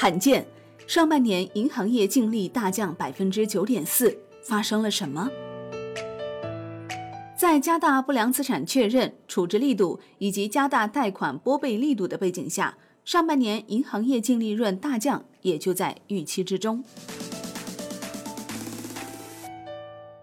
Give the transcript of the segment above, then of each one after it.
罕见，上半年银行业净利大降百分之九点四，发生了什么？在加大不良资产确认处置力度以及加大贷款拨备力度的背景下，上半年银行业净利润大降也就在预期之中。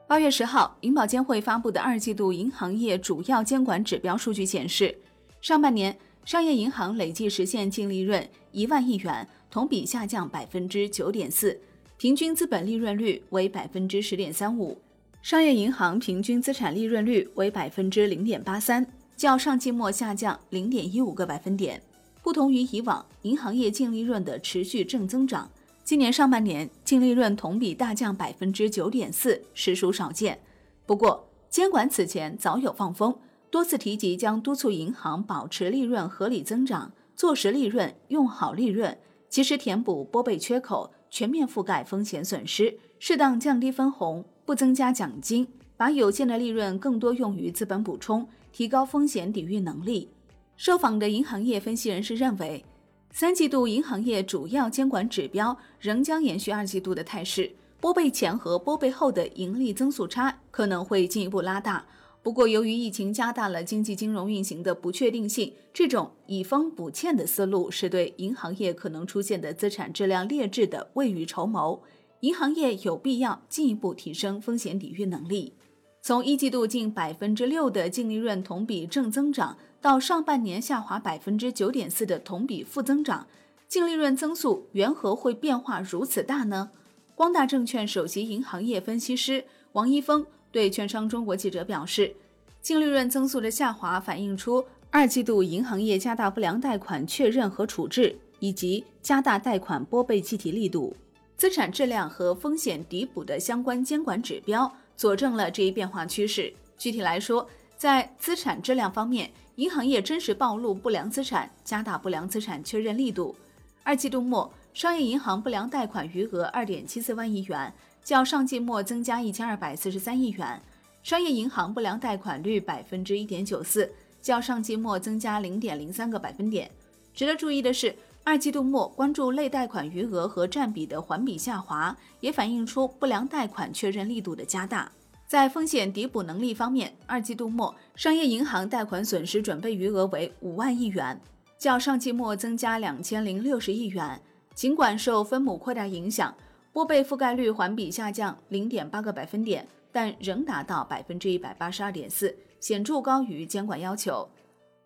八月十号，银保监会发布的二季度银行业主要监管指标数据显示，上半年商业银行累计实现净利润一万亿元。同比下降百分之九点四，平均资本利润率为百分之十点三五，商业银行平均资产利润率为百分之零点八三，较上季末下降零点一五个百分点。不同于以往，银行业净利润的持续正增长，今年上半年净利润同比大降百分之九点四，实属少见。不过，监管此前早有放风，多次提及将督促银行保持利润合理增长，坐实利润，用好利润。及时填补拨备缺口，全面覆盖风险损失，适当降低分红，不增加奖金，把有限的利润更多用于资本补充，提高风险抵御能力。受访的银行业分析人士认为，三季度银行业主要监管指标仍将延续二季度的态势，拨备前和拨备后的盈利增速差可能会进一步拉大。不过，由于疫情加大了经济金融运行的不确定性，这种以风补欠的思路是对银行业可能出现的资产质量劣质的未雨绸缪。银行业有必要进一步提升风险抵御能力。从一季度近百分之六的净利润同比正增长，到上半年下滑百分之九点四的同比负增长，净利润增速缘何会变化如此大呢？光大证券首席银行业分析师王一峰。对券商中国记者表示，净利润增速的下滑反映出二季度银行业加大不良贷款确认和处置，以及加大贷款拨备计提力度，资产质量和风险抵补的相关监管指标佐证了这一变化趋势。具体来说，在资产质量方面，银行业真实暴露不良资产，加大不良资产确认力度。二季度末，商业银行不良贷款余额二点七四万亿元。较上季末增加一千二百四十三亿元，商业银行不良贷款率百分之一点九四，较上季末增加零点零三个百分点。值得注意的是，二季度末关注类贷款余额和占比的环比下滑，也反映出不良贷款确认力度的加大。在风险抵补能力方面，二季度末商业银行贷款损失准备余额为五万亿元，较上季末增加两千零六十亿元。尽管受分母扩大影响。拨备覆盖率环比下降零点八个百分点，但仍达到百分之一百八十二点四，显著高于监管要求。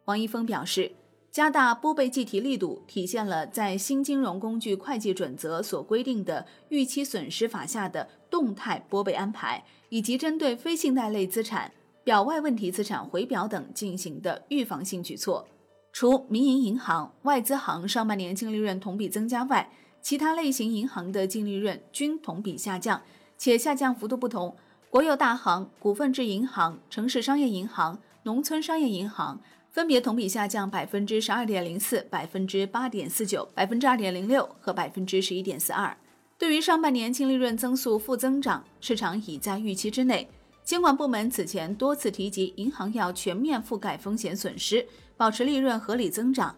王一峰表示，加大拨备计提力度，体现了在新金融工具会计准则所规定的预期损失法下的动态拨备安排，以及针对非信贷类资产、表外问题资产回表等进行的预防性举措。除民营银行、外资行上半年净利润同比增加外，其他类型银行的净利润均同比下降，且下降幅度不同。国有大行、股份制银行、城市商业银行、农村商业银行分别同比下降百分之十二点零四、百分之八点四九、百分之二点零六和百分之十一点四二。对于上半年净利润增速负增长，市场已在预期之内。监管部门此前多次提及，银行要全面覆盖风险损失，保持利润合理增长。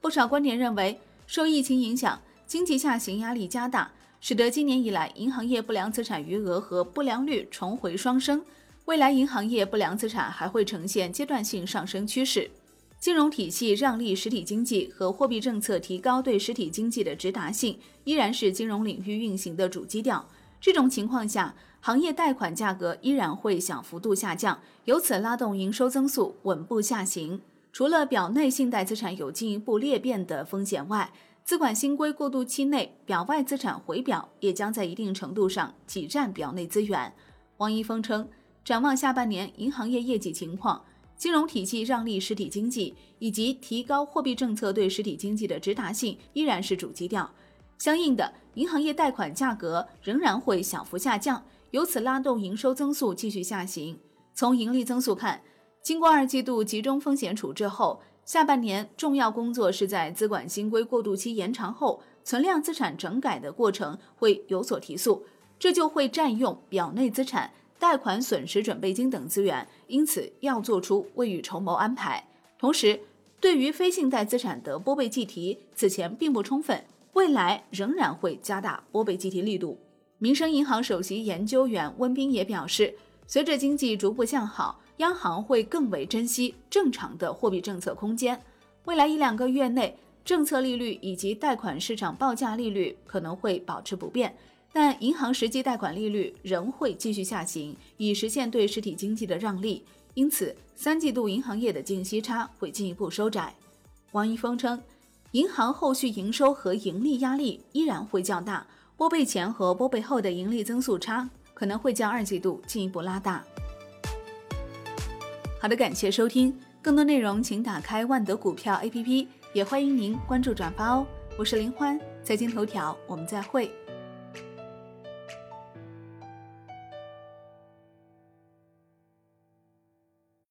不少观点认为，受疫情影响。经济下行压力加大，使得今年以来银行业不良资产余额和不良率重回双升。未来银行业不良资产还会呈现阶段性上升趋势。金融体系让利实体经济和货币政策提高对实体经济的直达性，依然是金融领域运行的主基调。这种情况下，行业贷款价格依然会小幅度下降，由此拉动营收增速稳步下行。除了表内信贷资产有进一步裂变的风险外，资管新规过渡期内，表外资产回表也将在一定程度上挤占表内资源。王一峰称，展望下半年银行业业绩情况，金融体系让利实体经济以及提高货币政策对实体经济的直达性依然是主基调。相应的，银行业贷款价格仍然会小幅下降，由此拉动营收增速继续下行。从盈利增速看，经过二季度集中风险处置后。下半年重要工作是在资管新规过渡期延长后，存量资产整改的过程会有所提速，这就会占用表内资产、贷款损失准备金等资源，因此要做出未雨绸缪安排。同时，对于非信贷资产的拨备计提，此前并不充分，未来仍然会加大拨备计提力度。民生银行首席研究员温彬也表示，随着经济逐步向好，央行会更为珍惜正常的货币政策空间。未来一两个月内，政策利率以及贷款市场报价利率可能会保持不变，但银行实际贷款利率仍会继续下行，以实现对实体经济的让利。因此，三季度银行业的净息差会进一步收窄。王一峰称。银行后续营收和盈利压力依然会较大，拨备前和拨备后的盈利增速差可能会将二季度进一步拉大。好的，感谢收听，更多内容请打开万德股票 APP，也欢迎您关注转发哦。我是林欢，财经头条，我们再会。